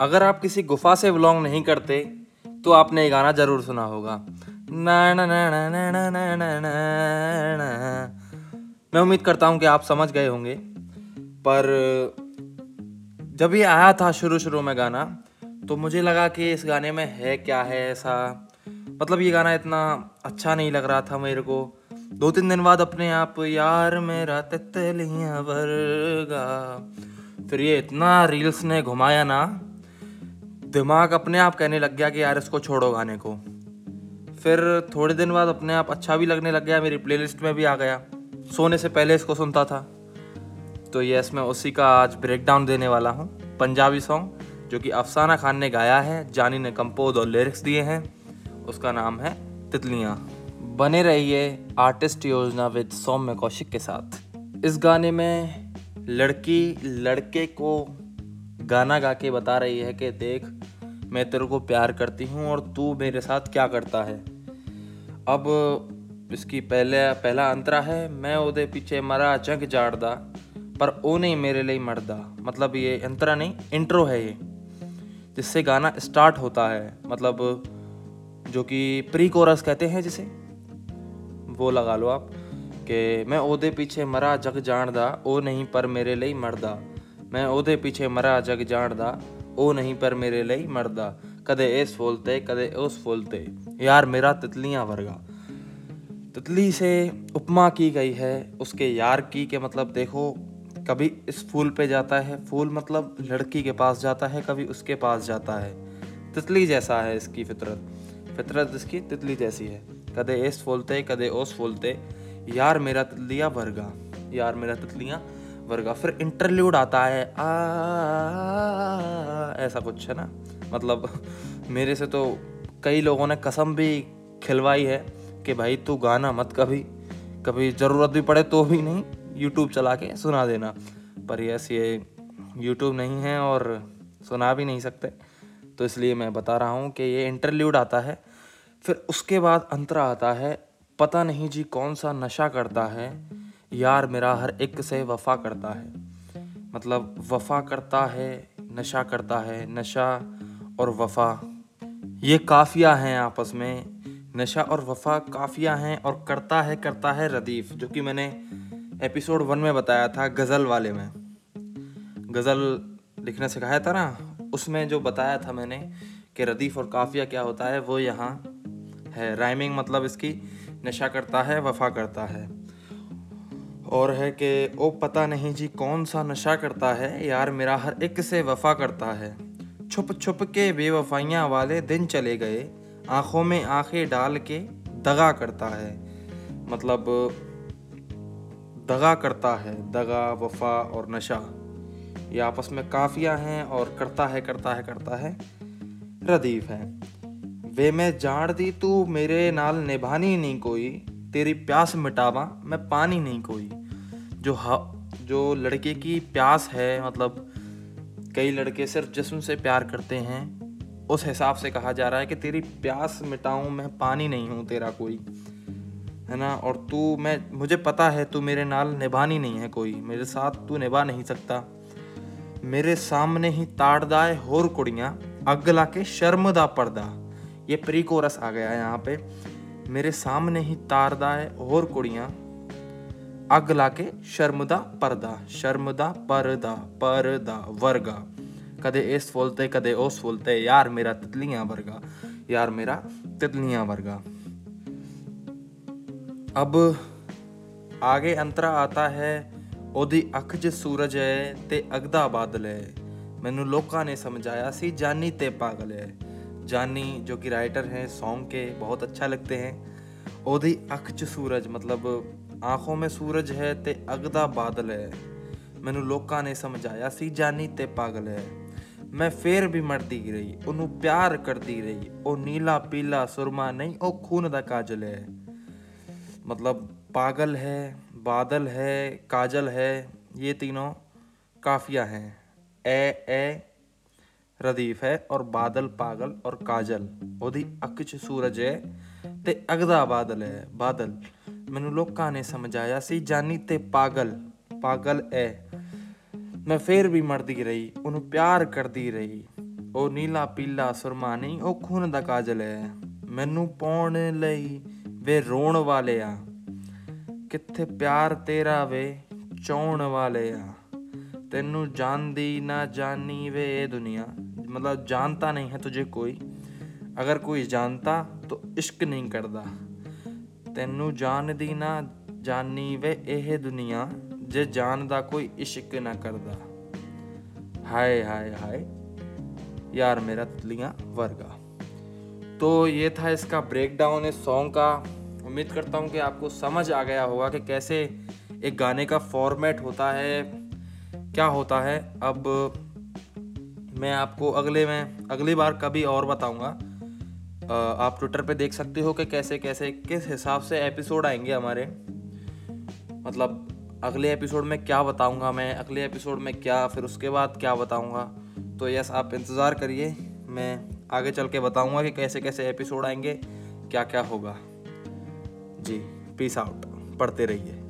अगर आप किसी गुफा से बिलोंग नहीं करते तो आपने ये गाना ज़रूर सुना होगा। मैं उम्मीद करता हूँ कि आप समझ गए होंगे। पर जब ये आया था शुरू शुरू में गाना तो मुझे लगा कि इस गाने में है क्या है ऐसा। मतलब ये गाना इतना अच्छा नहीं लग रहा था मेरे को। दो तीन दिन बाद अपने आप, यार मेरा तितलियाँ वर्गा। फिर ये इतना रील्स ने घुमाया ना दिमाग अपने आप कहने लग गया कि यार इसको छोड़ो गाने को। फिर थोड़े दिन बाद अपने आप अच्छा भी लगने लग गया, मेरी प्लेलिस्ट में भी आ गया। सोने से पहले इसको सुनता था। तो यस मैं उसी का आज ब्रेक डाउन देने वाला हूँ। पंजाबी सॉन्ग जो कि अफसाना खान ने गाया है, जानी ने कंपोज और लिरिक्स दिए हैं। उसका नाम है तितलियाँ। बने रहिए आर्टिस्ट योजना विद सौम्य कौशिक के साथ। इस गाने में लड़की, लड़के को गाना गा के बता रही है कि देख, मैं तेरे को प्यार करती हूँ और तू मेरे साथ क्या करता है। अब इसकी पहले, पहला अंतरा है, मैं ओदे पीछे मरा जग जाड़दा, पर ओ नहीं मेरे लिए मरदा। मतलब ये अंतरा नहीं, इंट्रो है ये, जिससे गाना स्टार्ट होता है। मतलब जो कि प्री कोरस कहते हैं जिसे, वो लगा लो आप, कि मैं ओदे पीछे मरा जग जाणदा ओ नहीं पर मेरे लिए मरदा। मैं ओदे पीछे मरा जग जानदा ओ नहीं पर मेरे लिए मरदा। कदे इस ते, कदे उस ते। यार मेरा तितलियाँ वर्गा। तितली से उपमा की गई है, उसके यार की के मतलब देखो, कभी इस फूल पे जाता है, फूल मतलब लड़की के पास जाता है, कभी उसके पास जाता है। तितली जैसा है इसकी फितरत। फितरत इसकी तितली जैसी है। कदे इस फूलते कदे उस फूलते यार मेरा तितलियाँ वर्गा। यार मेरा तितलियाँ वर्गा, फिर इंटरल्यूड आता है, आ, ऐसा कुछ है ना? मतलब मेरे से तो कई लोगों ने कसम भी खिलवाई है कि भाई तू गाना मत कभी कभी ज़रूरत भी पड़े तो भी नहीं यूट्यूब चला के सुना देना। पर यस, ये यूट्यूब नहीं है और सुना भी नहीं सकते। तो इसलिए मैं बता रहा हूँ कि ये इंटरल्यूड आता है, फिर उसके बाद अंतरा आता है, पता नहीं जी कौन सा नशा करता है यार मेरा हर एक से वफा करता है। मतलब वफा करता है, नशा करता है, नशा और वफा। ये काफिया हैं आपस में। नशा और वफा काफिया हैं और करता है करता है रदीफ, जो कि मैंने एपिसोड वन में बताया था गज़ल वाले में। गज़ल लिखने सिखाया था ना उसमें जो बताया था मैंने कि रदीफ और काफिया क्या होता है, वो यहाँ है। राइमिंग मतलब इसकी नशा करता है, वफा करता है। और है कि ओ पता नहीं जी कौन सा नशा करता है। यार, मेरा हर एक से वफा करता है। छुप छुप के बेवफाइयाँ वाले दिन चले गए। आँखों में आँखें डाल के दगा करता है। मतलब दगा करता है, दगा, वफा और नशा। ये आपस में काफिया हैं और करता है करता है करता है। रदीफ है। वे मैं जान दी तू मेरे नाल निभानी नहीं कोई। तेरी प्यास मिटावा, मैं पानी नहीं कोई। जो जो लड़के की प्यास है मतलब कई लड़के सिर्फ़ जिस्म से प्यार करते हैं, उस हिसाब से कहा जा रहा है कि तेरी प्यास मिटाऊं, मैं पानी नहीं हूँ तेरा कोई। है ना? और तू, मैं, मुझे पता है तू मेरे नाल निभानी नहीं है कोई। मेरे साथ तू निभा नहीं सकता। मेरे सामने ही ताड़दाए होर कुड़ियाँ अग ला के शर्म दा पर्दा। ये प्री कोरस आ गया यहाँ पे। ਮੇਰੇ ਸਾਹਮਣੇ ਹੀ ਤਾਰਦਾ ਏ ਹੋਰ ਕੁੜੀਆਂ। ਅੱਗ ਲਾ ਕੇ ਸ਼ਰਮ ਦਾ ਪਰਦਾ ਸ਼ਰਮ ਦਾ ਪਰਦਾ ਪਰਦਾ ਵਰਗਾ। ਕਦੇ ਇਸ ਫੁੱਲ ਤੇ, ਕਦੇ ਉਸ ਫੁੱਲ ਤੇ, ਯਾਰ ਮੇਰਾ ਤਿਤਲੀਆਂ ਵਰਗਾ, ਯਾਰ ਮੇਰਾ ਤਿਤਲੀਆਂ ਵਰਗਾ। ਅਬ ਆਗੇ ਅੰਤਰਾ ਆਤਾ ਹੈ, ਉਹਦੀ ਅੱਖ 'ਚ ਸੂਰਜ ਹੈ ਤੇ ਅਗਦਾ ਬਾਦਲ ਹੈ। ਮੈਨੂੰ ਲੋਕਾਂ ਨੇ ਸਮਝਾਇਆ ਸੀ, ਜਾਨੀ ਤੇ ਪਾਗਲ ਹੈ। जानी, जो कि राइटर हैं सॉन्ग के बहुत अच्छा लगते हैं। ओदी अख च सूरज मतलब आँखों में सूरज है तो अगदा बादल है। मैनू लोगों ने समझाया सी, जानी ते पागल है। मैं फिर भी मरती रही ओनू प्यार करती रही। ओ नीला पीला सुरमा नहीं, ओ खून का काजल है। मतलब पागल है, बादल है, काजल है, ये तीनों काफिया हैं। ए ए ਰਦੀਫ ਹੈ ਔਰ ਬਾਦਲ ਪਾਗਲ ਔਰ ਕਾਜਲ। ਉਹਦੀ ਅੱਖ 'ਚ ਸੂਰਜ ਹੈ ਤੇ ਅਗਦਾ ਬਾਦਲ ਹੈ। ਬਾਦਲ, ਮੈਨੂੰ ਲੋਕਾਂ ਨੇ ਸਮਝਾਇਆ ਸੀ, ਜਾਨੀ ਤੇ ਪਾਗਲ ਪਾਗਲ ਐ। ਮੈਂ ਫੇਰ ਵੀ ਮਰਦੀ ਰਹੀ, ਉਹਨੂੰ ਪਿਆਰ ਕਰਦੀ ਰਹੀ। ਉਹ ਨੀਲਾ ਪੀਲਾ ਸੁਰਮਾਨੀ ਉਹ ਖੂਨ ਦਾ ਕਾਜਲ ਐ। ਮੈਨੂੰ ਪਾਉਣ ਲਈ ਵੇ ਰੋਣ ਵਾਲਿਆ। ਕਿੱਥੇ ਪਿਆਰ ਤੇਰਾ ਵੇ, ਚਾਉਣ ਵਾਲਿਆ। ਤੈਨੂੰ ਜਾਣਦੀ ਨਾ ਜਾਣੀ ਵੇ ਦੁਨੀਆ। मतलब जानता नहीं है तुझे कोई अगर कोई जानता तो इश्क नहीं करता ਤੈਨੂੰ ਜਾਣਦੀ ਨਾ ਜਾਣੀ ਵੇ ਇਹ ਦੁਨੀਆ ਜੇ ਜਾਣਦਾ ਕੋਈ ਇਸ਼ਕ ਨਾ ਕਰਦਾ हाय हाय हाय यार मेरा तितलियां वर्गा तो ये था इसका ब्रेक डाउन इस सॉन्ग का उम्मीद करता हूँ कि आपको समझ आ गया होगा कि कैसे एक गाने का फॉर्मेट होता है क्या होता है अब मैं आपको अगले में, अगली बार कभी और बताऊँगा। आप ट्विटर पे देख सकते हो कि कैसे कैसे, किस हिसाब से एपिसोड आएँगे हमारे। मतलब अगले एपिसोड में क्या बताऊँगा मैं, अगले एपिसोड में क्या, फिर उसके बाद क्या बताऊँगा। तो यस आप इंतज़ार करिए। मैं आगे चल के बताऊँगा कि कैसे कैसे एपिसोड आएँगे क्या क्या होगा। जी पीस आउट पढ़ते रहिए।